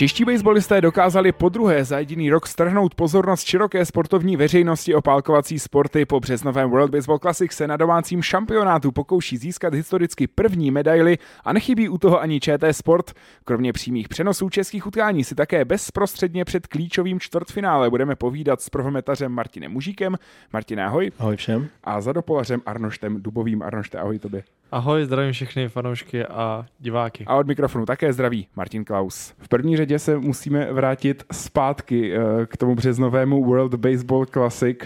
Čeští baseballisté dokázali po druhé za jediný rok strhnout pozornost široké sportovní veřejnosti o pálkovací sporty. Po březnovém World Baseball Classic se na domácím šampionátu pokouší získat historicky první medaily a nechybí u toho ani ČT Sport. Kromě přímých přenosů českých utkání si také bezprostředně před klíčovým čtvrtfinále budeme povídat s prvometařem Martinem Mužíkem. Martin, ahoj. Ahoj všem. A za dopolařem Arnoštem Dubovým. Arnošte, ahoj tobě. Ahoj, zdravím všechny fanoušky a diváky. A od mikrofonu také zdraví Martin Klaus. V první řadě se musíme vrátit zpátky eh, k tomu březnovému World Baseball Classic.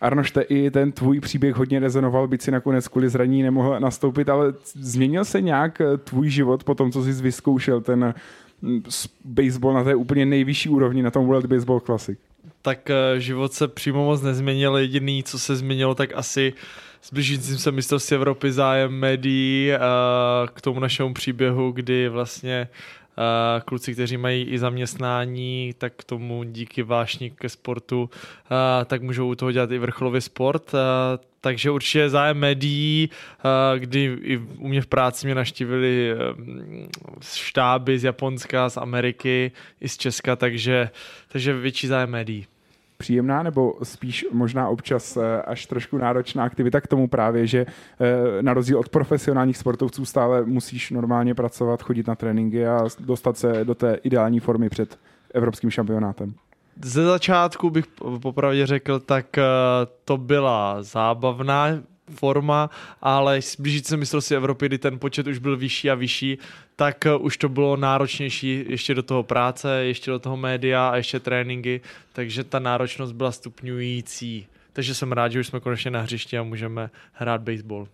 Arnošte, i ten tvůj příběh hodně rezonoval, byť si nakonec kvůli zraní nemohl nastoupit, ale změnil se nějak eh, tvůj život po tom, co jsi vyzkoušel ten mm, baseball na té úplně nejvyšší úrovni, na tom World Baseball Classic? Tak eh, život se přímo moc nezměnil, jediný, co se změnilo, tak asi s blížícím se mistrovství Evropy zájem médií k tomu našemu příběhu, kdy vlastně kluci, kteří mají i zaměstnání, tak k tomu díky vášní ke sportu, tak můžou u toho dělat i vrcholový sport. Takže určitě zájem médií, kdy i u mě v práci mě naštívili štáby z Japonska, z Ameriky, i z Česka, takže, takže větší zájem médií příjemná nebo spíš možná občas eh, až trošku náročná aktivita k tomu právě, že eh, na rozdíl od profesionálních sportovců stále musíš normálně pracovat, chodit na tréninky a dostat se do té ideální formy před evropským šampionátem? Ze začátku bych popravdě řekl, tak eh, to byla zábavná forma, ale blížit se mistrovství Evropy, kdy ten počet už byl vyšší a vyšší, tak eh, už to bylo náročnější ještě do toho práce, ještě do toho média a ještě tréninky, takže ta náročnost byla stupňující. Takže jsem rád, že už jsme konečně na hřišti a můžeme hrát baseball.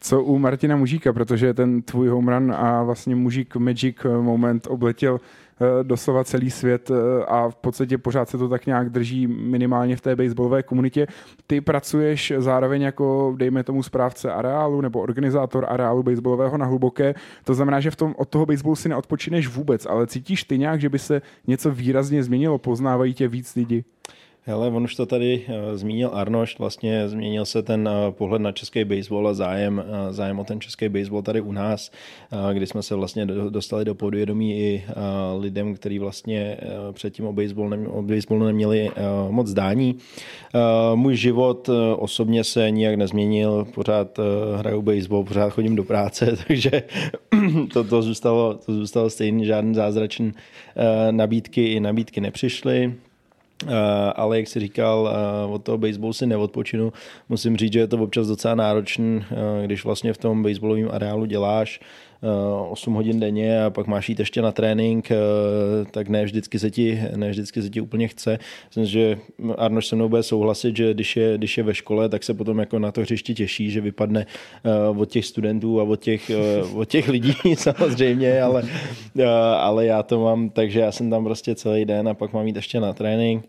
Co u Martina Mužíka, protože ten tvůj home run a vlastně Mužík Magic moment obletěl Eh, doslova celý svět eh, a v podstatě pořád se to tak nějak drží minimálně v té baseballové komunitě. Ty pracuješ zároveň jako, dejme tomu, správce areálu nebo organizátor areálu baseballového na hluboké. To znamená, že v tom, od toho baseballu si neodpočineš vůbec, ale cítíš ty nějak, že by se něco výrazně změnilo? Poznávají tě víc lidi? Hele, on už to tady uh, zmínil Arnošt, vlastně změnil se ten uh, pohled na český baseball a zájem, uh, zájem o ten český baseball tady u nás, kdy jsme se vlastně do, dostali do podvědomí i lidem, kteří vlastně předtím o baseball, o baseball neměli moc zdání. Můj život osobně se nijak nezměnil, pořád hraju baseball, pořád chodím do práce, takže to, to, zůstalo, to zůstalo stejný, žádný zázračný nabídky i nabídky nepřišly. Eh, ale jak si říkal, uh, od toho baseballu si neodpočinu. Musím říct, že je to občas docela náročný, uh, když vlastně v tom baseballovém areálu děláš 8 hodin denně a pak máš jít ještě na trénink, tak ne vždycky se ti, ne vždycky se ti úplně chce. Myslím, že Arnoš se mnou bude souhlasit, že když je, když je ve škole, tak se potom jako na to hřiště těší, že vypadne od těch studentů a od těch, od těch lidí samozřejmě, ale, ale já to mám, takže já jsem tam prostě celý den a pak mám jít ještě na trénink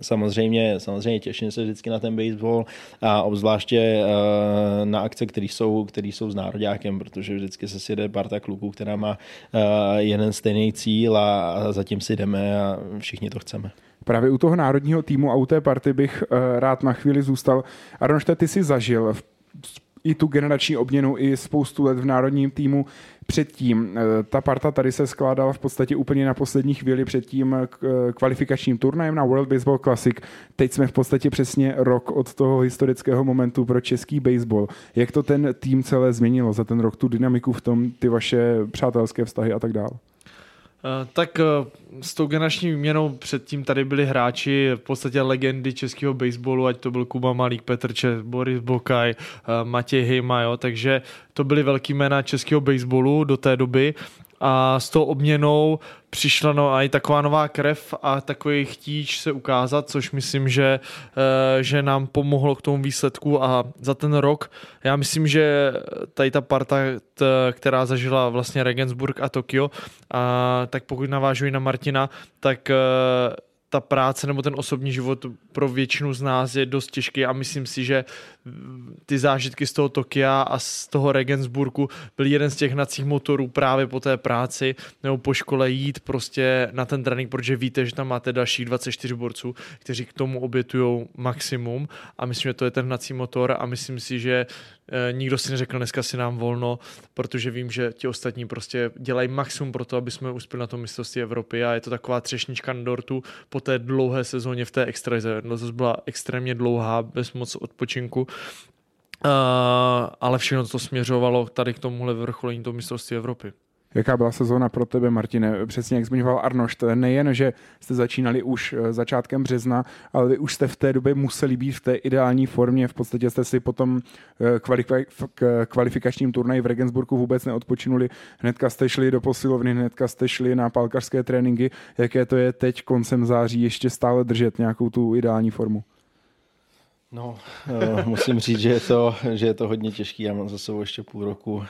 Samozřejmě, samozřejmě těším se vždycky na ten baseball a obzvláště uh, na akce, které jsou, který jsou s nároďákem, protože vždycky se sjede parta kluků, která má uh, jeden stejný cíl a, zatím si jdeme a všichni to chceme. Právě u toho národního týmu a u té party bych uh, rád na chvíli zůstal. Arnošte, ty jsi zažil v i tu generační obměnu, i spoustu let v národním týmu předtím. Eh, ta parta tady se skládala v podstatě úplně na poslední chvíli před tím eh, kvalifikačním turnajem na World Baseball Classic. Teď jsme v podstatě přesně rok od toho historického momentu pro český baseball. Jak to ten tým celé změnilo za ten rok, tu dynamiku v tom, ty vaše přátelské vztahy a tak dále? Eh, tak eh, s tou generační výměnou předtím tady byli hráči v podstatě legendy českého baseballu, ať to byl Kuba Malík, Petr Čes, Boris Bokaj, eh, Matěj Hejma, jo, takže to byly velký jména českého baseballu do té doby a s tou obměnou přišla no i taková nová krev a takový chtíč se ukázat, což myslím, že, eh, že nám pomohlo k tomu výsledku. A za ten rok, já myslím, že tady ta parta, která zažila vlastně Regensburg a Tokio, a tak pokud navážuji na Martina, tak eh, ta práce nebo ten osobní život pro většinu z nás je dost těžký a myslím si, že ty zážitky z toho Tokia a z toho Regensburgu byl jeden z těch hnacích motorů právě po té práci nebo po škole jít prostě na ten trénink, protože víte, že tam máte dalších 24 borců, kteří k tomu obětují maximum a myslím, že to je ten hnací motor a myslím si, že e, nikdo si neřekl, dneska si nám volno, protože vím, že ti ostatní prostě dělají maximum pro to, aby jsme uspěli na tom mistrovství Evropy a je to taková třešnička na dortu po té dlouhé sezóně v té extraze. No, to byla extrémně dlouhá, bez moc odpočinku. Uh, ale všechno to směřovalo tady k tomuhle vrcholení toho mistrovství Evropy. Jaká byla sezóna pro tebe, Martine? Přesně jak zmiňoval Arnošt, nejen, že jste začínali už eh, začátkem března, ale vy už jste v té době museli být v té ideální formě. V podstatě jste si potom eh, k kvalifikačním turnaji v Regensburgu vůbec neodpočinuli. Hnedka jste šli do posilovny, hnedka jste šli na palkařské tréninky. Jaké to je teď koncem září ještě stále držet nějakou tu ideální formu? No, uh, musím říct, že je, to, že je to hodně těžký. Já mám za sebou ještě půl roku uh,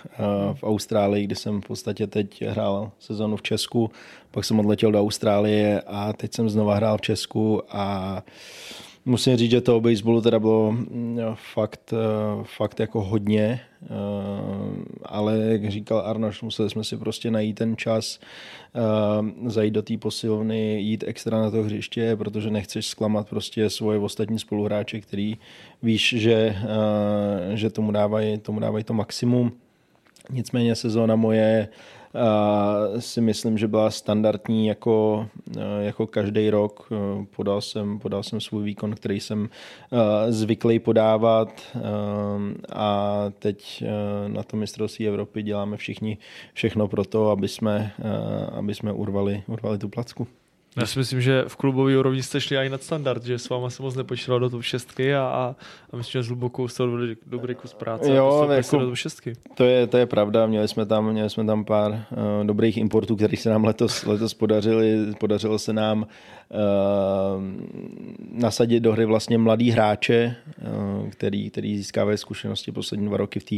v Austrálii, kdy jsem v podstatě teď hrál sezonu v Česku, pak jsem odletěl do Austrálie a teď jsem znova hrál v Česku a musím říct, že to o baseballu teda bylo mm, fakt, uh, fakt jako hodně, ale jak říkal Arnoš, museli jsme si prostě najít ten čas, zajít do té posilovny, jít extra na to hřiště, protože nechceš zklamat prostě svoje ostatní spoluhráče, který víš, že, že tomu dávají tomu dávaj to maximum. Nicméně sezóna moje Uh, si myslím, že byla standardní jako, jako každý rok. Podal, jsem, podal jsem svůj výkon, který jsem zvyklý podávat a teď na to mistrovství Evropy děláme všichni všechno pro to, aby jsme, aby jsme urvali, urvali tu placku. Já si myslím, že v klubové úrovni jste šli i nad standard, že s váma se moc nepočítalo do top šestky a, a, a myslím, že s hlubokou jste dobrý, dobrý kus práce jo, jako, do top šestky. To je, to je pravda, měli jsme tam, měli jsme tam pár uh, dobrých importů, kterých se nám letos, letos podařili. Podařilo se nám uh, nasadit do hry vlastně mladý hráče, uh, který, který získávají zkušenosti poslední dva roky v té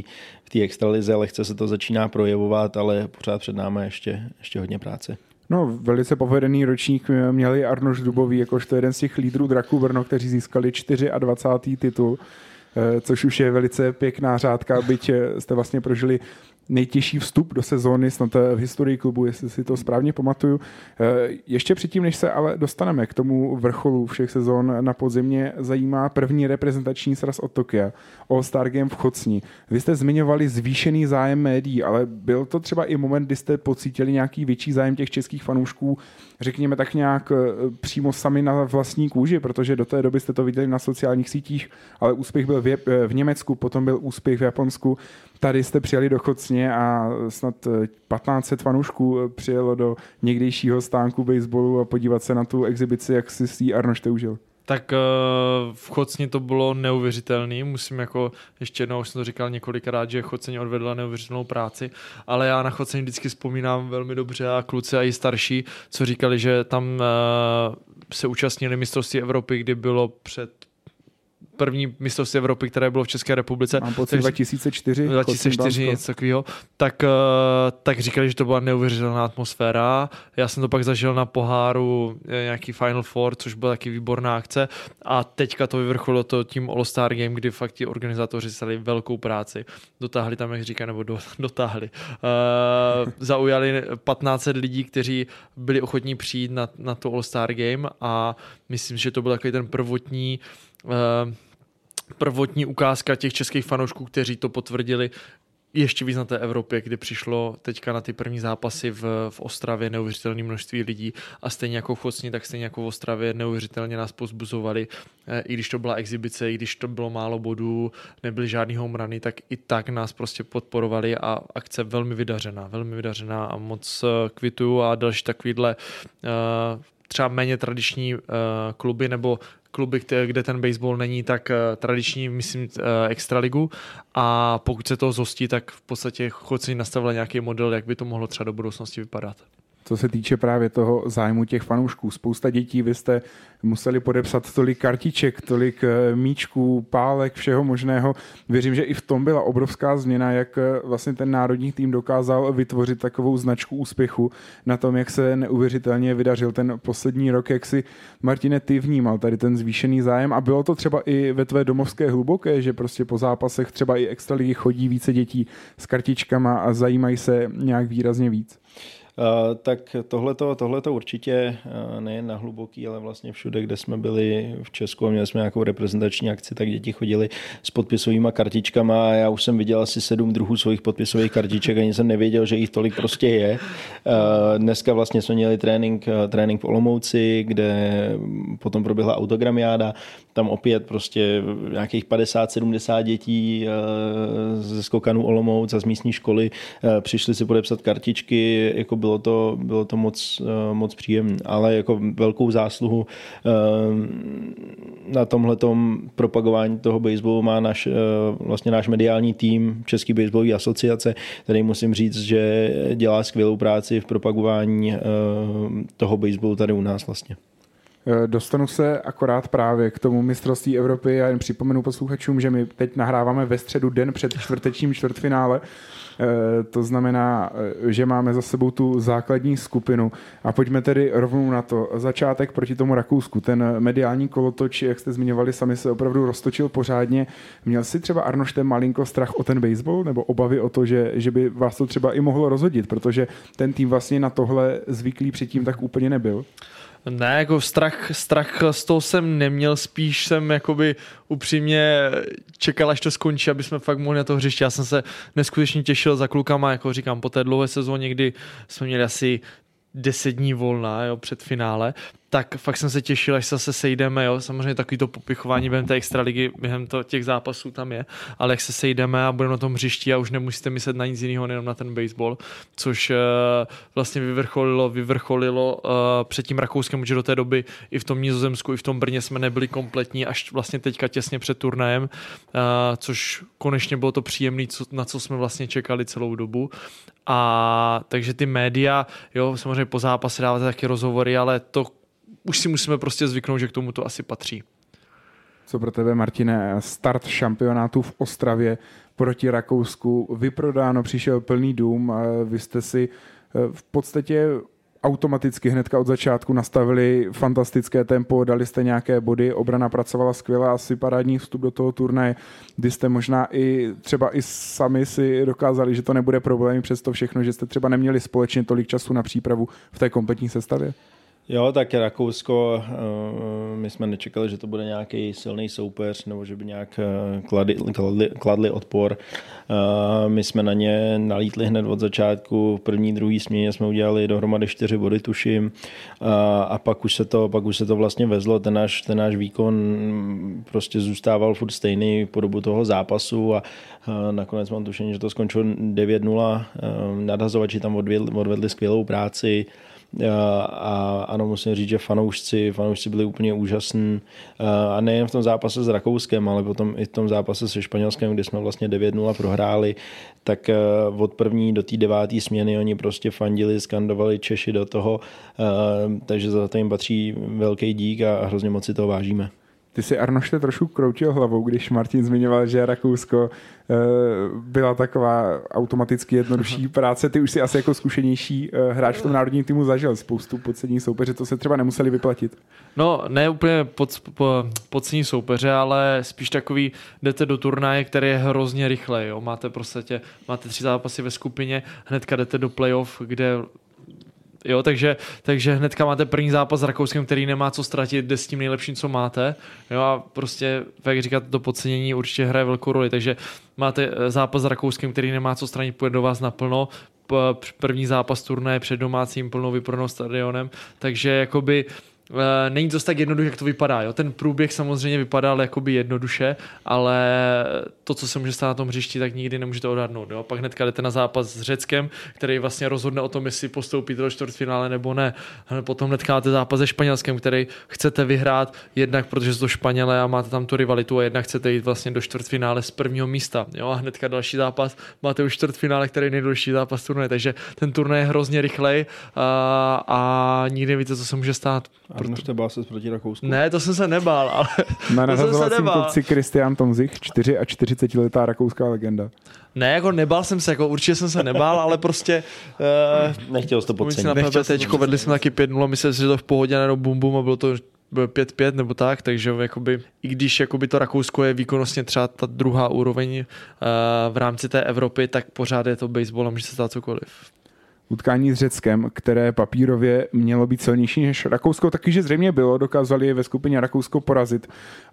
v extralize, lehce se to začíná projevovat, ale pořád před námi ještě, ještě hodně práce. No, velice povedený ročník měli Arnoš Dubový, jakožto jeden z těch lídrů Draku Brno, kteří získali 24. titul, eh, což už je velice pěkná řádka, byť eh, jste vlastně prožili nejtěžší vstup do sezóny snad eh, v historii klubu, jestli si to správně pamatuju. Eh, ještě předtím, než se ale dostaneme k tomu vrcholu všech sezón na podzimě, zajímá první reprezentační sraz od Tokia, All Star Game v Chocni. Vy jste zmiňovali zvýšený zájem médií, ale byl to třeba i moment, kdy jste pocítili nějaký větší zájem těch českých fanoušků, řekněme tak nějak eh, přímo sami na vlastní kůži, protože do té doby jste to viděli na sociálních sítích, ale úspěch byl v, v Německu, potom byl úspěch v Japonsku. Tady jste přijeli do Chocně a snad 1500 eh, fanoušků eh, přijelo do někdejšího stánku baseballu a podívat se na tu exibici, jak si s Arnoš užil. Tak uh, v Chocni to bylo neuvěřitelný, musím jako, ještě jednou už jsem to říkal několikrát, že Chocni odvedla neuvěřitelnou práci, ale já na Chocni vždycky vzpomínám velmi dobře a kluci a i starší, co říkali, že tam se účastnili mistrovství Evropy, kdy bylo před první mistrovství Evropy, které bylo v České republice. Mám pocit 2004. 2004, něco takového. Tak, eh, tak říkali, že to byla neuvěřitelná atmosféra. Já jsem to pak zažil na poháru eh, nějaký Final Four, což byla taky výborná akce. A teďka to vyvrcholilo to tím All-Star Game, kdy fakt ti organizátoři stali velkou práci. Dotáhli tam, jak říká, nebo do, dotáhli. Uh, zaujali 15 lidí, kteří byli ochotní přijít na, na to All-Star Game a myslím, že to byl takový ten prvotní uh, prvotní ukázka těch českých fanoušků, kteří to potvrdili ještě víc na té Evropě, kdy přišlo teďka na ty první zápasy v, v Ostravě neuvěřitelné množství lidí a stejně jako v Chocni, tak stejně jako v Ostravě neuvěřitelně nás pozbuzovali, eh, i když to byla exibice, i když to bylo málo bodů, nebyly žádný home runy, tak i tak nás prostě podporovali a akce velmi vydařená, velmi vydařená a moc eh, kvituju a další takovýhle uh, třeba méně tradiční uh, kluby nebo kluby, kde ten baseball není tak uh, tradiční, myslím, uh, extraligu a pokud se toho zostí, tak v podstatě chodci nastavili nějaký model, jak by to mohlo třeba do budoucnosti vypadat. Co se týče právě toho zájmu těch fanoušků. Spousta dětí, vy jste museli podepsat tolik kartiček, tolik eh, míčků, pálek, všeho možného. Věřím, že i v tom byla obrovská změna, jak eh, vlastně ten národní tým dokázal vytvořit takovou značku úspěchu na tom, jak se neuvěřitelně vydařil ten poslední rok, jak si Martine ty vnímal tady ten zvýšený zájem a bylo to třeba i ve tvé domovské hluboké, že prostě po zápasech třeba i extraligy chodí více dětí s kartičkama a zajímají se nějak výrazně víc. Uh, tak tohleto, tohleto určitě uh, nejen na hluboký, ale vlastně všude, kde jsme byli v Česku a měli jsme nějakou reprezentační akci, tak děti chodili s podpisovými kartičkama a já už jsem viděl asi sedm druhů svých podpisových kartiček, ani jsem nevěděl, že jich tolik prostě je. Uh, dneska vlastně jsme měli trénink, trénink v Olomouci, kde potom proběhla autogramiáda, tam opět prostě nějakých 50-70 dětí ze skokanů Olomouc a z místní školy přišli si podepsat kartičky, jako bylo to, bylo to moc, eh, moc příjemné, ale jako velkou zásluhu eh, na tomhletom propagování toho baseballu má naš, eh, vlastně náš mediální tým Český baseballový asociace, který musím říct, že dělá skvělou práci v propagování toho baseballu tady u nás vlastně. Dostanu se akorát právě k tomu mistrovství Evropy a jen připomenu posluchačům, že my teď nahráváme ve středu den před čtvrtečním čtvrtfinále to znamená, eh, že máme za sebou tu základní skupinu. A pojďme tedy rovnou na to. Začátek proti tomu Rakousku. Ten mediální kolotoč, jak jste zmiňovali, sami se opravdu roztočil pořádně. Měl si třeba Arnošte malinko strach o ten baseball nebo obavy o to, že, že by vás to třeba i mohlo rozhodit, protože ten tým vlastně na tohle zvyklý předtím tak úplně nebyl? Ne, jako strach, strach z toho jsem neměl, spíš jsem jakoby upřímně čekal, až to skončí, aby jsme fakt mohli na to hřiště. Já jsem se neskutečně těšil za klukama, jako říkám, po té dlouhé sezóně, kdy jsme měli asi 10 dní volna jo, před finále, tak fakt jsem se těšil, až se sejdeme, jo, samozřejmě takový to popichování během té extraligy, během to, těch zápasů tam je, ale jak se sejdeme a budeme na tom hřišti a už nemusíte myslet na nic jiného, jenom na ten baseball, což uh, vlastně vyvrcholilo, vyvrcholilo uh, před tím Rakouskem, že do té doby i v tom Nizozemsku, i v tom Brně jsme nebyli kompletní, až vlastně teďka těsně před turnajem, uh, což konečně bylo to příjemné, co, na co jsme vlastně čekali celou dobu. A takže ty média, jo, samozřejmě po zápase dáváte taky rozhovory, ale to už si musíme prostě zvyknout, že k tomu to asi patří. Co pro tebe, Martine, start šampionátu v Ostravě proti Rakousku, vyprodáno, přišel plný dům, vy jste si eh, v podstatě automaticky hnedka od začátku nastavili fantastické tempo, dali jste nějaké body, obrana pracovala skvěle, asi parádní vstup do toho turnaje, kdy jste možná i třeba i sami si dokázali, že to nebude problém přes to všechno, že jste třeba neměli společně tolik času na přípravu v té kompletní sestavě? Jo, tak Rakousko, eh, my jsme nečekali, že to bude nějaký silný soupeř nebo že by nějak eh, kladli, kladli, kladli odpor. Eh, my jsme na ně nalítli hned od začátku. V první, druhý směně jsme udělali dohromady čtyři body, tuším. A pak už se to, pak už se to vlastně vezlo. Ten náš, ten náš výkon prostě zůstával furt stejný po dobu toho zápasu a nakonec mám tušení, že to skončilo 9-0. Nadhazovači tam odvedli, odvedli skvělou práci. A ano, musím říct, že fanoušci, fanoušci byli úplně úžasní. A nejen v tom zápase s Rakouskem, ale potom i v tom zápase se Španělskem, kdy jsme vlastně 9-0 prohráli, tak od první do té deváté směny oni prostě fandili, skandovali Češi do toho, takže za to jim patří velký dík a hrozně moc si toho vážíme. Ty si Arnošte trošku kroutil hlavou, když Martin zmiňoval, že Rakousko eh, byla taková automaticky jednodušší práce. Ty už si asi jako zkušenější eh, hráč v tom národním týmu zažil spoustu podcení soupeře, to se třeba nemuseli vyplatit. No, ne úplně pod, po, podcení soupeře, ale spíš takový, jdete do turnaje, který je hrozně rychle. Jo? Máte prostě, máte tři zápasy ve skupině, hnedka jdete do playoff, kde Jo, takže, takže hnedka máte první zápas s Rakouskem, který nemá co ztratit, jde s tím nejlepším, co máte. Jo, a prostě, jak říkat, to podcenění určitě hraje velkou roli. Takže máte eh, zápas s Rakouskem, který nemá co stranit, půjde do vás naplno, první zápas turnaje před domácím plnou vyprodanou stadionem, takže jakoby není to tak jednoduché, jak to vypadá. Jo? Ten průběh samozřejmě vypadal jakoby jednoduše, ale to, co se může stát na tom hřišti, tak nikdy nemůžete odhadnout. Jo? Pak hnedka jdete na zápas s Řeckem, který vlastně rozhodne o tom, jestli postoupíte do čtvrtfinále nebo ne. Potom hnedka máte zápas se Španělskem, který chcete vyhrát, jednak protože jsou to Španělé a máte tam tu rivalitu a jednak chcete jít vlastně do čtvrtfinále z prvního místa. Jo? A hnedka další zápas máte už čtvrtfinále, který je nejdůležitější zápas turnaje. Takže ten turnaj je hrozně rychlej a, a nikdy nevíte, co se může stát. Proto... bál se proti Rakousku? Ne, to jsem se nebál, ale Na nahazovacím kopci Kristian Tomzich, 4 a 40 letá rakouská legenda. Ne, jako nebál jsem se, jako určitě jsem se nebál, ale prostě... Uh, Nechtěl jsi to podcenit. Nechtěl tečko, vedli jsme taky 5-0, myslím si, že to v pohodě, nebo bum bum a bylo to 5-5 nebo tak, takže jakoby, i když jakoby to Rakousko je výkonnostně třeba ta druhá úroveň uh, v rámci té Evropy, tak pořád je to baseball a může se stát cokoliv utkání s Řeckem, které papírově mělo být silnější než Rakousko, taky že zřejmě bylo, dokázali je ve skupině Rakousko porazit.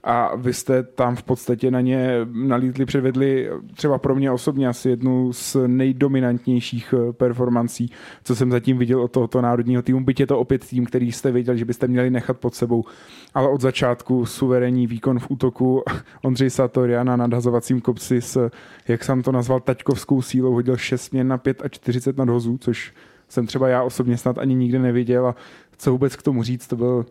A vy jste tam v podstatě na ně nalítli, předvedli třeba pro mě osobně asi jednu z nejdominantnějších eh, performancí, co jsem zatím viděl od tohoto národního týmu, byť je to opět tým, který jste věděl, že byste měli nechat pod sebou, ale od začátku suverénní výkon v útoku Ondřej Satorian na nadhazovacím kopci s, jak jsem to nazval, taťkovskou sílou hodil 6 měn na 5 a 40 nadhozů, což jsem třeba já osobně snad ani nikdy neviděl a co vůbec k tomu říct, to byl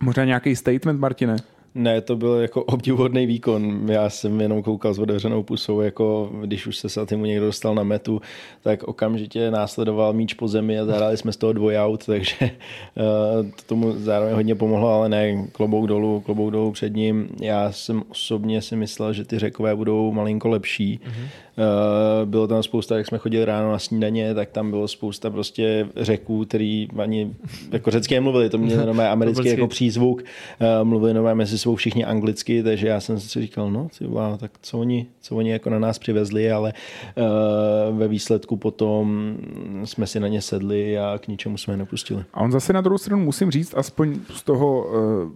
možná nějaký statement, Martine? Ne, to byl jako obdivuhodný výkon. Já jsem jenom koukal s otevřenou pusou, jako když už se Satimu někdo dostal na metu, tak okamžitě následoval míč po zemi a zahráli jsme z toho dvojout, takže uh, to tomu zároveň hodně pomohlo, ale ne, klobouk dolů, klobouk dolů před ním. Já jsem osobně si myslel, že ty řekové budou malinko lepší. Mm-hmm. Uh, bylo tam spousta, jak jsme chodili ráno na snídaně, tak tam bylo spousta prostě řeků, který ani jako řecké mluvili, to měli jenom americký jako přízvuk, uh, mluvili jenom mezi svou všichni anglicky, takže já jsem si říkal, no, ty wow, tak co oni, co oni jako na nás přivezli, ale uh, ve výsledku potom jsme si na ně sedli a k ničemu jsme je nepustili. A on zase na druhou stranu musím říct, aspoň z toho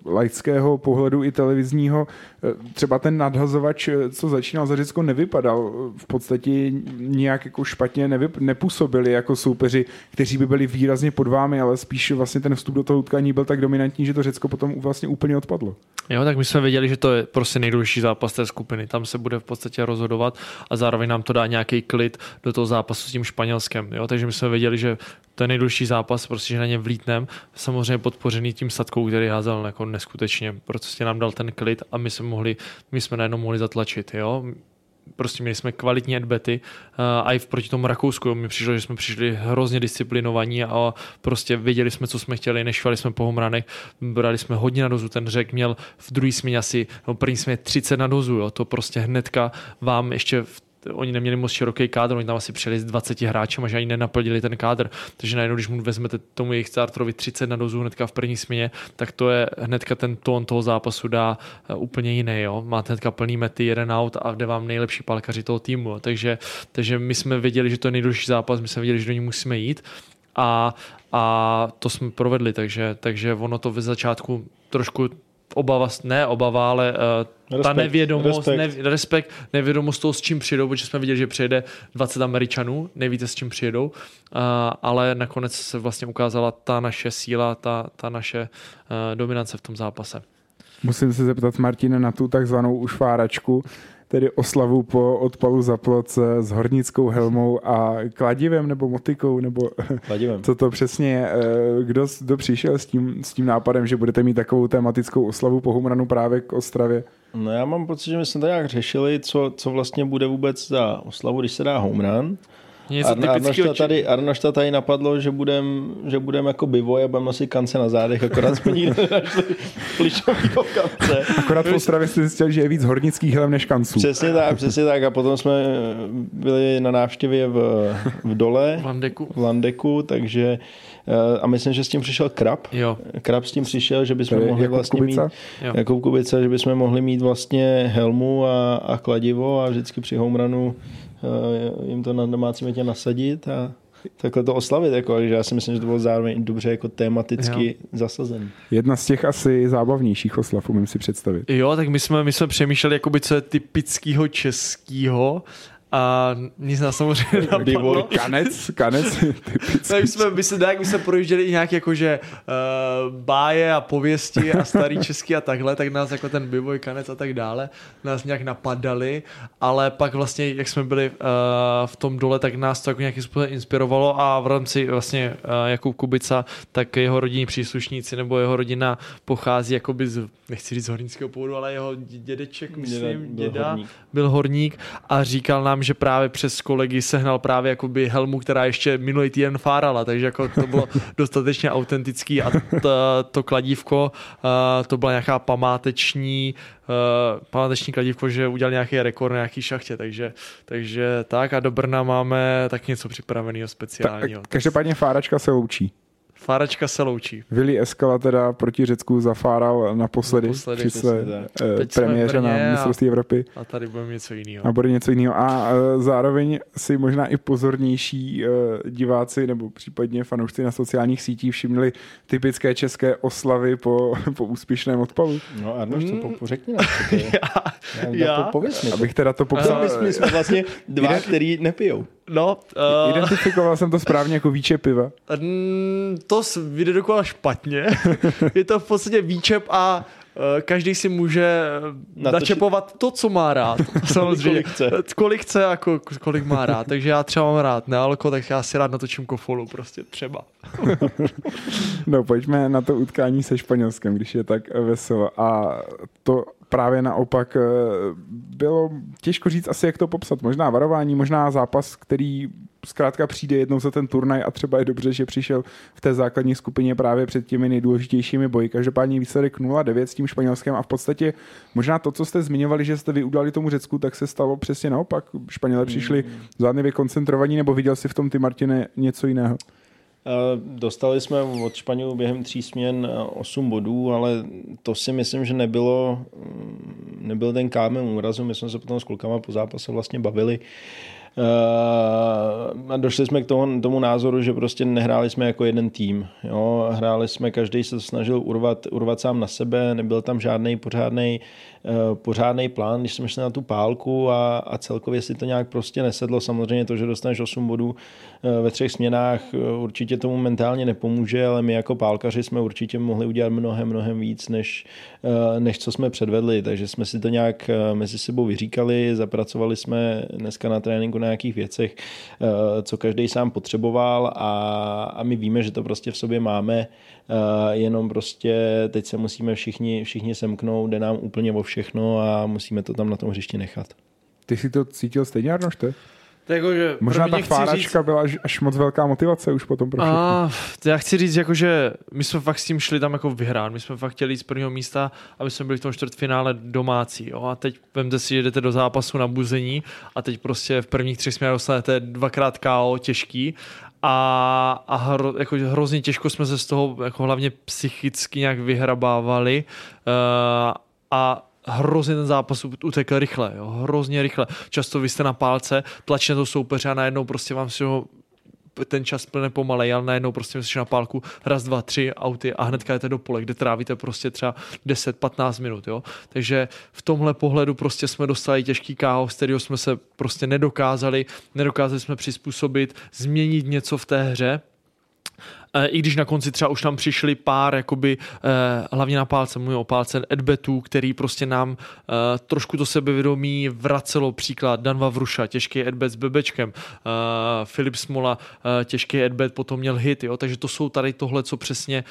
uh, laického pohledu i televizního, uh, třeba ten nadhazovač, co začínal za Řecko, nevypadal v podstatě nějak jako špatně nevyp- nepůsobili jako soupeři, kteří by byli výrazně pod vámi, ale spíš vlastně ten vstup do toho utkání byl tak dominantní, že to Řecko potom vlastně úplně odpadlo. Jo, tak my jsme věděli, že to je prostě nejdůležitější zápas té skupiny. Tam se bude v podstatě rozhodovat a zároveň nám to dá nějaký klid do toho zápasu s tím Španělskem. Jo? Takže my jsme věděli, že to je nejdůležitější zápas, prostě, že na ně vlítnem. Samozřejmě podpořený tím Sadkou, který házel jako neskutečně. Prostě nám dal ten klid a my jsme mohli, my jsme najednou mohli zatlačit. Jo? Prostě měli jsme kvalitní adbety a i proti tomu Rakousku mi přišlo, že jsme přišli hrozně disciplinovaní a prostě věděli jsme, co jsme chtěli, nešvali jsme po homranech, brali jsme hodně na dozu, ten řek měl v druhý směně asi, no první směně 30 na dozu, jo, to prostě hnedka vám ještě v oni neměli moc široký kádr, oni tam asi přijeli s 20 hráčem a že ani nenaplnili ten kádr. Takže najednou, když mu vezmete tomu jejich starterovi 30 na dozu hnedka v první směně, tak to je hnedka ten tón toho zápasu dá eh, úplně jiný. Jo? Máte hnedka plný mety, jeden out a jde vám nejlepší palkaři toho týmu. Takže, takže my jsme věděli, že to je nejdůležitější zápas, my jsme věděli, že do ní musíme jít a, a to jsme provedli, takže, takže ono to ve začátku trošku obava, ne obava, ale uh, respekt, ta nevědomost, respekt. Ne, respekt, nevědomost toho, s čím přijedou, protože jsme viděli, že přijede 20 Američanů, nevíte, s čím přijedou, uh, ale nakonec se vlastně ukázala ta naše síla, ta, ta naše uh, dominance v tom zápase. Musím se zeptat Martina na tu takzvanou ušváračku tedy oslavu po odpalu za plot s hornickou helmou a kladivem nebo motikou, nebo kladivem. co to přesně je. Eh, kdo, kdo přišel s tím, s tím nápadem, že budete mít takovou tematickou oslavu po Humranu právě k Ostravě? No já mám pocit, že my jsme to nějak řešili, co, co vlastně bude vůbec za oslavu, když se dá home run. Něco Ar- Arnošta tady, Arnošta tady napadlo, že budem, že budem jako bivoj a budeme nosit kance na zádech, akorát jsme nikdy našli plišovýho kance. Akorát v Ostravě jste zjistil, že je víc hornických helm než kanců. Přesně tak, přesně tak. A potom jsme byli na návštěvě v, v dole, v Landeku. v Landeku, takže eh, a myslím, že s tím přišel Krab. Jo. Krab s tím přišel, že bychom mohli Jakub vlastně Kubica? mít jako Kubica, že bychom mohli mít vlastně helmu a, a kladivo a vždycky při home runu Eh, jim to na domácí metě nasadit a takhle to oslavit. Jako, takže já si myslím, že to bylo zároveň dobře jako tematicky jo. zasazený. Jedna z těch asi zábavnějších oslav, umím si představit. Jo, tak my jsme, my jsme přemýšleli, jakoby, co je typického českého A nic nás samozřejmě napadlo. Kanec, kanec. tak jsme, my se, tak, my jsme projížděli i nějaké jakože uh, báje a pověsti a starý český a takhle, tak nás jako ten bivoj kanec a tak dále, nás nějak napadali, ale pak vlastně, jak jsme byli uh, v tom dole, tak nás to jako nějakým způsobem inspirovalo a v rámci vlastně uh, Jakub Kubica, tak jeho rodinní příslušníci nebo jeho rodina pochází jakoby z, nechci říct z hornického původu, ale jeho dědeček, myslím, děda, byl horník. byl horník a říkal nám, že právě přes kolegy sehnal právě jakoby helmu, která ještě minulý týden fárala, takže jako to bylo dostatečně autentický a to, to kladívko, uh, to byla nějaká památeční uh, památeční kladívko, že udělal nějaký rekord na nějaký šachtě, takže, takže tak a do Brna máme tak něco připraveného speciálního. Tak, každopádně fáračka se loučí. Fáračka se loučí. Vili Eskala teda proti Řecku zafáral naposledy, naposledy při své uh, premiéře na mistrovství Evropy. A tady bude něco jiného. A bude něco jiného. A uh, zároveň si možná i pozornější uh, diváci nebo případně fanoušci na sociálních sítích všimli typické české oslavy po, po úspěšném odpalu. No a to mm. po, řekni nám, co to je. já, já, po, pověz mi to. Abych teda to popsal. My jsme, my jsme vlastně dva, který nepijou. No, uh... Identifikoval jsem to správně jako víče piva. To vyjde dokola špatně. je to v podstatě výčep a uh, každý si může Natočit. načepovat to, co má rád. Samozřejmě. kolik chce. Kolik chce a kolik má rád. Takže já třeba mám rád nealko, tak já si rád natočím kofolu prostě třeba. no pojďme na to utkání se Španělskem, když je tak veselo. A to právě naopak eh, bylo těžko říct asi, jak to popsat. Možná varování, možná zápas, který zkrátka přijde jednou za ten turnaj a třeba je dobře, že přišel v té základní skupině právě před těmi nejdůležitějšími boji. Každopádně výsledek 0-9 s tím Španělskem a v podstatě možná to, co jste zmiňovali, že jste vy udali tomu Řecku, tak se stalo přesně naopak. Španělé přišli mm. zádnivě koncentrovaní, nebo viděl si v tom ty Martine něco jiného? Dostali jsme od Španělů během tří směn 8 bodů, ale to si myslím, že nebylo, mm, nebyl ten kámen úrazu. My jsme se potom s klukama po zápase vlastně bavili. Uh, a došli jsme k tomu, tomu názoru, že prostě nehráli jsme jako jeden tým. Jo? Hráli jsme, každý se snažil urvat, urvat sám na sebe, nebyl tam žádný pořádný pořádný plán, když jsme šli na tu pálku a, a celkově si to nějak prostě nesedlo. Samozřejmě to, že dostaneš 8 bodů eh, ve třech směnách, eh, určitě tomu mentálně nepomůže, ale my jako pálkaři jsme určitě mohli udělat mnohem, mnohem víc, než, než co jsme předvedli. Takže jsme si to nějak mezi sebou vyříkali, zapracovali jsme dneska na tréninku na nějakých věcech, co každý sám potřeboval a, a my víme, že to prostě v sobě máme, jenom prostě teď se musíme všichni, všichni semknout, jde nám úplně o všechno a musíme to tam na tom hřišti nechat. Ty si to cítil stejně, Arnošte? Jako, že Možná ta fáračka říct... byla až, až moc velká motivace už potom pro A, já chci říct, jako, že my jsme fakt s tím šli tam jako vyhrát. My jsme fakt chtěli jít z prvního místa, aby jsme byli v tom čtvrtfinále domácí. Jo? A teď vemte si, že jdete do zápasu na buzení a teď prostě v prvních třech směrech dostanete dvakrát KO těžký a, a hro, jako hrozně těžko jsme se z toho jako hlavně psychicky nějak vyhrabávali uh, a hrozně ten zápas utekl rychle, jo, hrozně rychle. Často vy jste na pálce, tlačíte to soupeře a najednou prostě vám si ho ten čas plně pomalej, ale najednou prostě jste na pálku raz, dva, tři auty a hnedka jdete do pole, kde trávíte prostě třeba 10-15 minut, jo. Takže v tomhle pohledu prostě jsme dostali těžký káos, kterého jsme se prostě nedokázali, nedokázali jsme přizpůsobit, změnit něco v té hře, i když na konci třeba už tam přišli pár, jakoby eh, hlavně na pálce, mluvím o pálce Edbetu, který prostě nám eh, trošku to sebevědomí vracelo příklad Dan Vavruša, těžký Edbet s Bebečkem, Filip Smola, těžký Edbet potom měl hit, jo, takže to jsou tady tohle, co přesně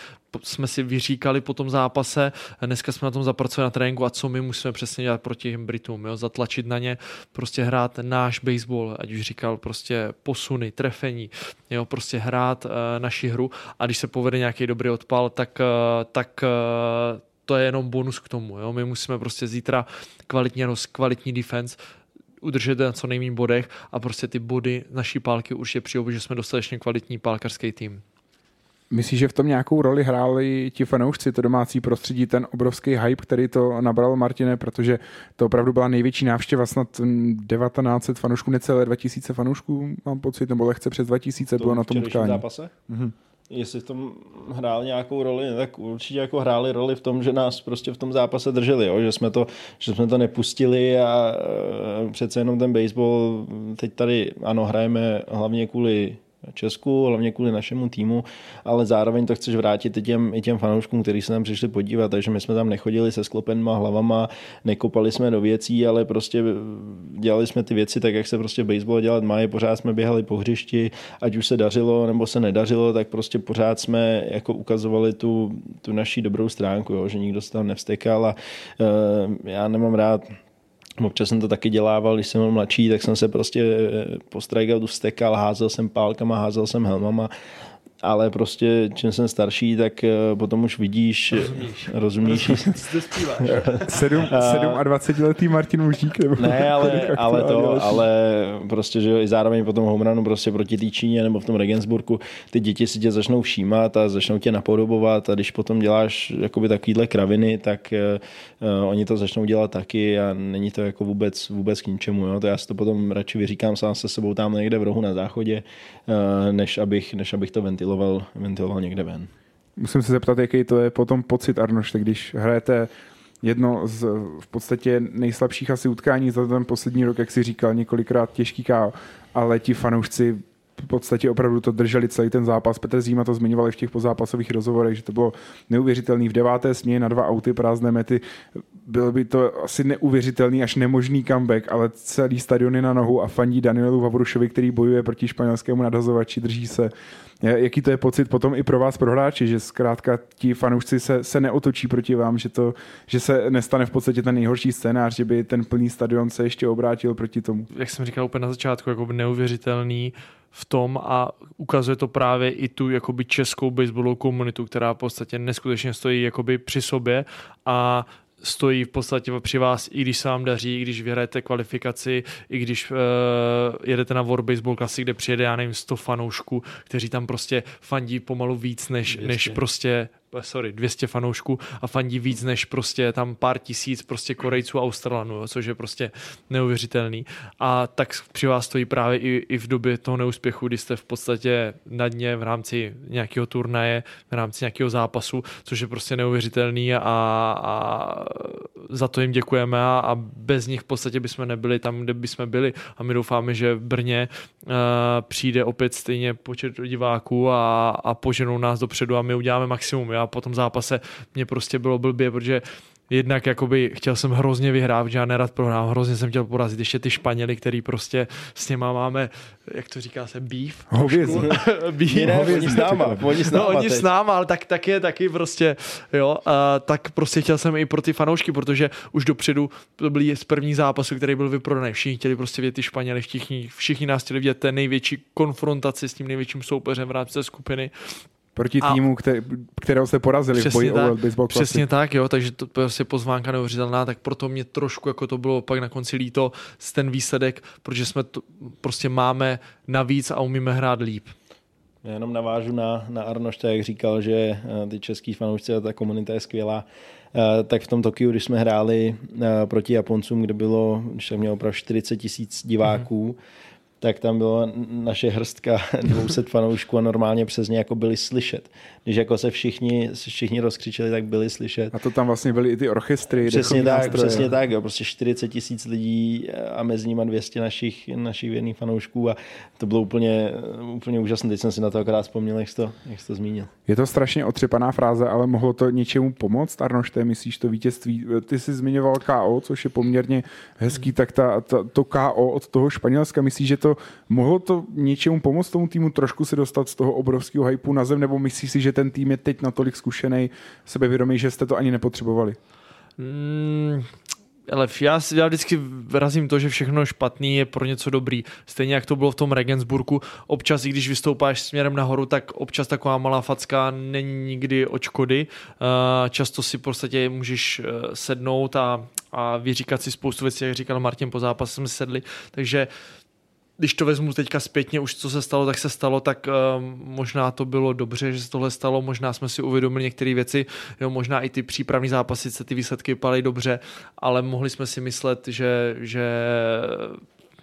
jsme si vyříkali po tom zápase, dneska jsme na tom zapracovali na tréninku a co my musíme přesně dělat proti těm Britům, jo? zatlačit na ně, prostě hrát náš baseball, ať už říkal prostě posuny, trefení, jo? prostě hrát naši hru a když se povede nějaký dobrý odpal, tak, uh, tak uh, to je jenom bonus k tomu. Jo? My musíme prostě zítra kvalitně roz, kvalitní defense, udržet na co nejméně bodech a prostě ty body naší pálky určitě přijou, že jsme dostatečně kvalitní pálkařský tým. Myslíš, že v tom nějakou roli hráli ti fanoušci, to domácí prostředí, ten obrovský hype, který to nabral Martine, protože to opravdu byla největší návštěva, snad 1900 fanoušků, necelé 2000 fanoušků, mám pocit, nebo lehce přes 2000 to bylo na tom utkání. zápase? Mhm. Jestli v tom hráli nějakou roli, tak určitě jako hráli roli v tom, že nás prostě v tom zápase drželi, jo? Že, jsme to, že jsme to nepustili a e, přece jenom ten baseball teď tady, ano, hrajeme hlavně kvůli Česku, hlavně kvůli našemu týmu, ale zároveň to chceš vrátit i těm, i těm fanouškům, kteří se tam přišli podívat, takže my jsme tam nechodili se sklopenýma hlavama, nekopali jsme do věcí, ale prostě dělali jsme ty věci tak, jak se prostě baseball dělat má, pořád jsme běhali po hřišti, ať už se dařilo nebo se nedařilo, tak prostě pořád jsme jako ukazovali tu, tu naší dobrou stránku, jo, že nikdo se tam nevstekal a uh, já nemám rád Občas jsem to taky dělával, když jsem byl mladší, tak jsem se prostě po strikeoutu stekal, házel jsem pálkama, házel jsem helmama ale prostě čím jsem starší, tak eh, potom už vidíš, rozumíš, rozumíš. sedm, sedm a 20 letý Martin Mužík. Nebo ne, ale, ale to, ale prostě, že i zároveň po tom homranu prostě proti té Číně nebo v tom Regensburgu ty děti si tě začnou všímat a začnou tě napodobovat a když potom děláš jakoby takovýhle kraviny, tak uh, oni to začnou dělat taky a není to jako vůbec, vůbec k ničemu. Jo? To já si to potom radši vyříkám sám se sebou tam někde v rohu na záchodě, uh, než abych, než abych to ventiloval ventiloval, ventiloval někde ven. Musím se zeptat, jaký to je potom pocit, Arnošte, když hrajete jedno z v podstatě nejslabších asi utkání za ten poslední rok, jak si říkal, několikrát těžký KO, ale ti fanoušci v podstatě opravdu to drželi celý ten zápas. Petr Zíma to zmiňoval i v těch pozápasových rozhovorech, že to bylo neuvěřitelný. V deváté směně na dva auty prázdné mety byl by to asi neuvěřitelný až nemožný comeback, ale celý stadion je na nohu a fandí Danielu Vavrušovi, který bojuje proti španělskému nadhazovači, drží se. Jaký to je pocit potom i pro vás, pro hráči, že zkrátka ti fanoušci se, se neotočí proti vám, že, to, že se nestane v podstatě ten nejhorší scénář, že by ten plný stadion se ještě obrátil proti tomu? Jak jsem říkal úplně na začátku, jako neuvěřitelný v tom a ukazuje to právě i tu jakoby českou baseballovou komunitu, která v podstatě neskutečně stojí jakoby při sobě a stojí v podstatě při vás, i když se vám daří, i když vyhrajete kvalifikaci, i když uh, jedete na World Baseball Classic, kde přijede, já nevím, 100 fanoušků, kteří tam prostě fandí pomalu víc, než, než prostě Eh, sorry, 200 fanoušků a fandí víc než prostě tam pár tisíc prostě Korejců a Australanů, což je prostě neuvěřitelný. A tak při vás stojí právě i, i v době toho neúspěchu, kdy jste v podstatě na dně v rámci nějakého turnaje, v rámci nějakého zápasu, což je prostě neuvěřitelný a, a za to jim děkujeme a, a bez nich v podstatě bychom nebyli tam, kde bychom byli a my doufáme, že v Brně uh, přijde opět stejně počet diváků a, a poženou nás dopředu a my uděláme maximum a po tom zápase mě prostě bylo blbě, protože jednak jakoby chtěl jsem hrozně vyhrát, že já nerad prohrám, hrozně jsem chtěl porazit ještě ty Španěly, který prostě s něma máme, jak to říká se, beef? Hověz. beef. Ne, oni s náma, oni s náma, no, oni s náma, ale tak, tak je taky prostě, jo, a, tak prostě chtěl jsem i pro ty fanoušky, protože už dopředu to byly z první zápasu, který byl vyprodaný, všichni chtěli prostě vidět ty Španěly, všichni, všichni nás chtěli vidět té největší konfrontaci s tím největším soupeřem v rámci skupiny Proti týmu, který, kterého se porazili v boji tak, o World Baseball Classic. Přesně tak, jo, takže to je prostě pozvánka neuvěřitelná, tak proto mě trošku jako to bylo pak na konci líto ten výsledek, protože jsme to prostě máme navíc a umíme hrát líp. Já jenom navážu na, na Arnošta, jak říkal, že eh, ty český fanoušci a ta komunita je skvělá. Eh, tak v tom Tokiu, když jsme hráli eh, proti Japoncům, kde bylo, když jsem měl opravdu 40 tisíc diváků, mm-hmm tak tam byla naše hrstka 200 fanoušků a normálně přes ně jako byli slyšet. Když jako se všichni, všichni rozkřičeli, tak byli slyšet. A to tam vlastně byly i ty orchestry. Přesně tak, nástroje. přesně tak, jo, prostě 40 tisíc lidí a mezi nimi 200 našich, našich věrných fanoušků a to bylo úplně, úplně úžasné. Teď jsem si na to akorát vzpomněl, jak jsi to, jak jsi to zmínil. Je to strašně otřepaná fráze, ale mohlo to něčemu pomoct, Arnošte, myslíš to vítězství? Ty jsi zmiňoval KO, což je poměrně hezký, tak ta, ta, to KO od toho Španělska, myslíš, že to to, mohlo to něčemu pomoct tomu týmu trošku se dostat z toho obrovského hypu na zem, nebo myslíš si, že ten tým je teď natolik zkušený, sebevědomý, že jste to ani nepotřebovali? Mm, ale já, já vždycky vyrazím to, že všechno špatný je pro něco dobrý. Stejně jak to bylo v tom Regensburgu. Občas, i když vystoupáš směrem nahoru, tak občas taková malá facka není nikdy od škody. Eh, často si v podstatě můžeš eh, sednout a, a vyříkat si spoustu věcí, jak říkal Martin po zápase, jsme sedli. Takže když to vezmu teďka zpětně, už co se stalo, tak se stalo, tak uh, možná to bylo dobře, že se tohle stalo, možná jsme si uvědomili některé věci, jo, možná i ty přípravní zápasy se ty výsledky vypadaly dobře, ale mohli jsme si myslet, že, že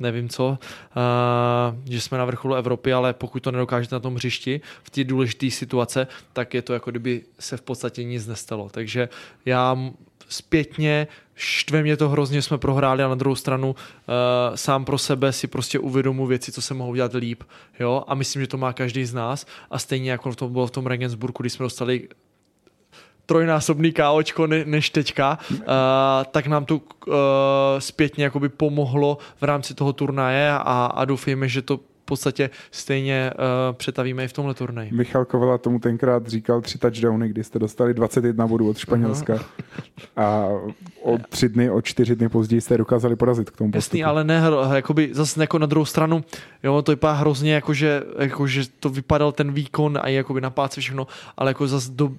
nevím co, uh, že jsme na vrcholu Evropy, ale pokud to nedokážete na tom hřišti v té důležité situace, tak je to jako kdyby se v podstatě nic nestalo. Takže já zpětně štve mě to hrozně, jsme prohráli a na druhou stranu uh, sám pro sebe si prostě uvědomu věci, co se mohou dělat líp. Jo? A myslím, že to má každý z nás a stejně jako to bylo v tom Regensburgu, kdy jsme dostali trojnásobný KOčko ne, než teďka, uh, tak nám to uh, zpětně jakoby pomohlo v rámci toho turnaje a, a doufejme, že to v podstatě stejně uh, přetavíme i v tomhle turnaji. Michal Kovala tomu tenkrát říkal tři touchdowny, kdy jste dostali 21 bodů od Španělska uh-huh. a o tři dny, o čtyři dny později jste dokázali porazit k tomu postupu. Jasný, ale ne, jakoby zase jako na druhou stranu, jo, to vypadá hrozně, jakože, jakože to vypadal ten výkon a jakoby na páce všechno, ale jako zase do,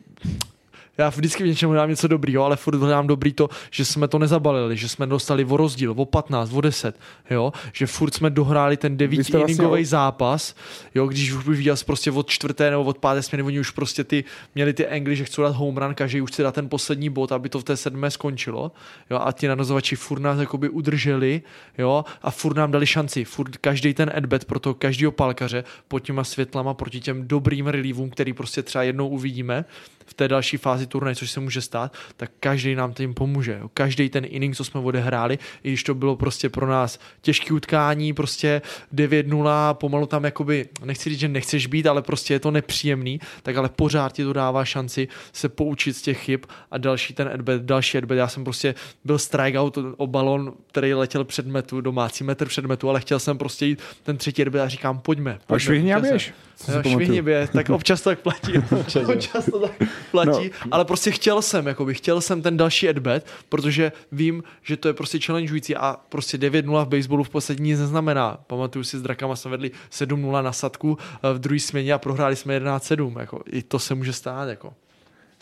já vždycky v něčem hledám něco dobrýho, ale furt hledám dobrý to, že jsme to nezabalili, že jsme dostali o rozdíl, o 15, o 10, jo? že furt jsme dohráli ten devíti vlastně... zápas, jo? když už bych viděl prostě od čtvrté nebo od páté směny, oni už prostě ty, měli ty angly, že chcou dát home run, každý už chce dát ten poslední bod, aby to v té sedmé skončilo, jo? a ti nanozovači furt nás jakoby udrželi, jo? a furt nám dali šanci, furt každý ten adbet pro to každého palkaře pod těma světlama proti těm dobrým relievům, který prostě třeba jednou uvidíme, v té další fázi turnaje, což se může stát, tak každý nám tím pomůže. Každý ten inning, co jsme odehráli, i když to bylo prostě pro nás těžké utkání, prostě 9-0, pomalu tam jakoby, nechci říct, že nechceš být, ale prostě je to nepříjemný, tak ale pořád ti to dává šanci se poučit z těch chyb a další ten adbet, další adbet. Já jsem prostě byl strikeout o balon, který letěl před metu, domácí metr před metu, ale chtěl jsem prostě jít ten třetí adbet a říkám, pojďme. pojďme a švihni a běž. Švihni běž, tak občas to tak platí. občas to tak platí, no. ale prostě chtěl jsem, jakoby, chtěl jsem ten další adbet, protože vím, že to je prostě challengeující a prostě 9-0 v baseballu v poslední nic neznamená. Pamatuju si, s Drakama jsme vedli 7-0 na sadku eh, v druhé směně a prohráli jsme 11-7. Jako, I to se může stát. Jako.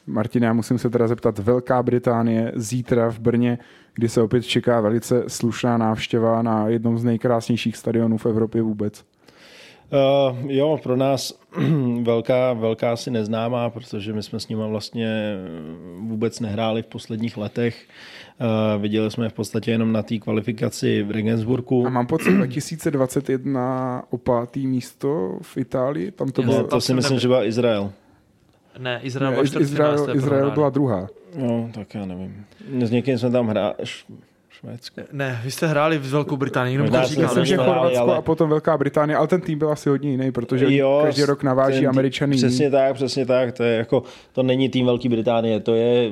Martina, já musím se teda zeptat, Velká Británie zítra v Brně, kdy se opět čeká velice slušná návštěva na jednom z nejkrásnějších stadionů v Evropě vůbec. Uh, jo, pro nás velká, velká si neznámá, protože my jsme s nimi vlastně vůbec nehráli v posledních letech. Uh, viděli jsme v podstatě jenom na té kvalifikaci v Regensburgu. A mám pocit 2021 o pátý místo v Itálii. Tam to, bylo... to si myslím, že byl Izrael. Ne, Izrael, ne, Izrael, Izrael byla druhá. No, tak já nevím. S někým jsme tam hráli Švédsko. Ne, vy jste hráli v Velkou Británii, jenom to. Myslím, že Chorvatsko ale... a potom Velká Británie, ale ten tým byl asi hodně jiný, protože jo, každý rok naváží tým, Američany. Přesně tak, přesně tak. To, je jako, to není tým Velké Británie, to je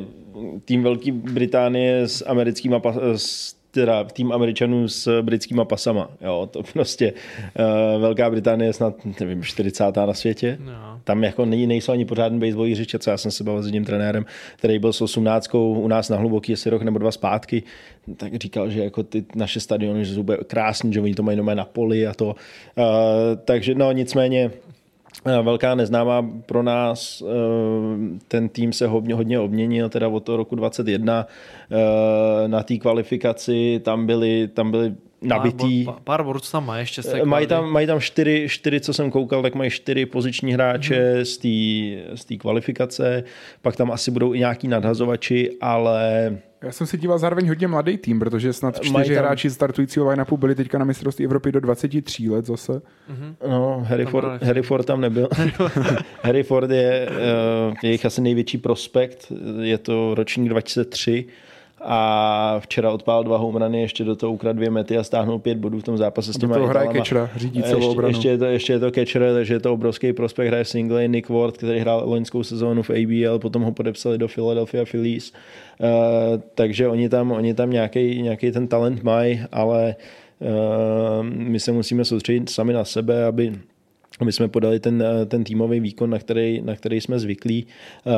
tým Velké Británie s americkýma s teda tým Američanů s britskýma pasama. Jo, to prostě uh, Velká Británie je snad, nevím, 40. na světě. No. Tam jako nej, nejsou ani pořádný baseballový hřiště, co já jsem se bavil s jedním trenérem, který byl s 18 u nás na hluboký asi rok nebo dva zpátky, tak říkal, že jako ty naše stadiony jsou krásný, že oni to mají na poli a to. Uh, takže no nicméně velká neznámá pro nás. Eh, ten tým se hodně, hodně obměnil, teda od toho roku 21 eh, na té kvalifikaci, tam byli, tam byli nabitý. Pár, pár borců tam má ještě. Mají tam, mají tam čtyři, čtyři, co jsem koukal, tak mají čtyři poziční hráče mm. z té kvalifikace, pak tam asi budou i nějaký nadhazovači, ale já jsem si díval zároveň hodně mladý tým, protože snad čtyři tam... hráči startujícího line-upu byli teďka na mistrovství Evropy do 23 let zase. Mm-hmm. No, Harry, tam Ford, Harry Ford tam nebyl. Harry Ford je uh, jejich asi největší prospekt, je to ročník 2003 a včera odpál dva homerany, ještě do toho ukradl dvě mety a stáhnul pět bodů v tom zápase s těma to hraje catchera, řídí celou ještě, obranu. Ještě je, to, ještě je to catcher, takže je to obrovský prospekt, hraje single Nick Ward, který hrál loňskou sezónu v ABL, potom ho podepsali do Philadelphia Phillies, uh, takže oni tam, oni tam nějaký, nějaký ten talent mají, ale uh, my se musíme soustředit sami na sebe, aby my jsme podali ten, ten týmový výkon, na který, na který jsme zvyklí eh,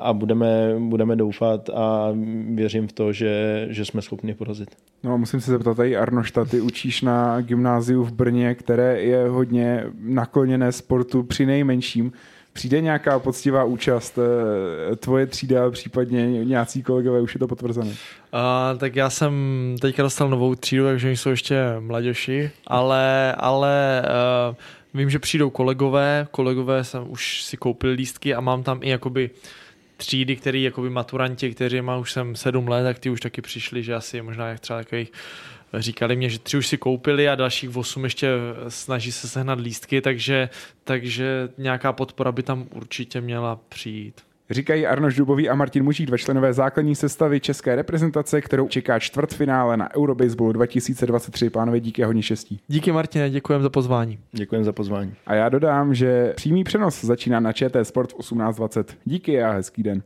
a budeme, budeme doufat a věřím v to, že, že jsme schopni porazit. No musím se zeptat tady Arnošta, ty učíš na gymnáziu v Brně, které je hodně nakloněné sportu při nejmenším. Přijde nějaká poctivá účast, eh, tvoje třída, případně nějací kolegové, už je to potvrzené? Uh, tak já jsem teďka dostal novou třídu, takže jsou ještě mladěši, ale, ale uh, Vím, že přijdou kolegové, kolegové jsem už si koupil lístky a mám tam i jakoby třídy, který jakoby maturanti, kteří má už jsem sedm let, tak ty už taky přišli, že asi možná jak třeba takových říkali mě, že tři už si koupili a dalších osm ještě snaží se sehnat lístky, takže, takže nějaká podpora by tam určitě měla přijít. Říkají Arnoš Dubový a Martin Mužík, dva členové základní sestavy české reprezentace, kterou čeká čtvrtfinále na Eurobaseball 2023. Pánové, díky a hodně štěstí. Díky Martine, děkujem za pozvání. Děkujem za pozvání. A já dodám, že přímý přenos začíná na ČT Sport v 18.20. Díky a hezký den.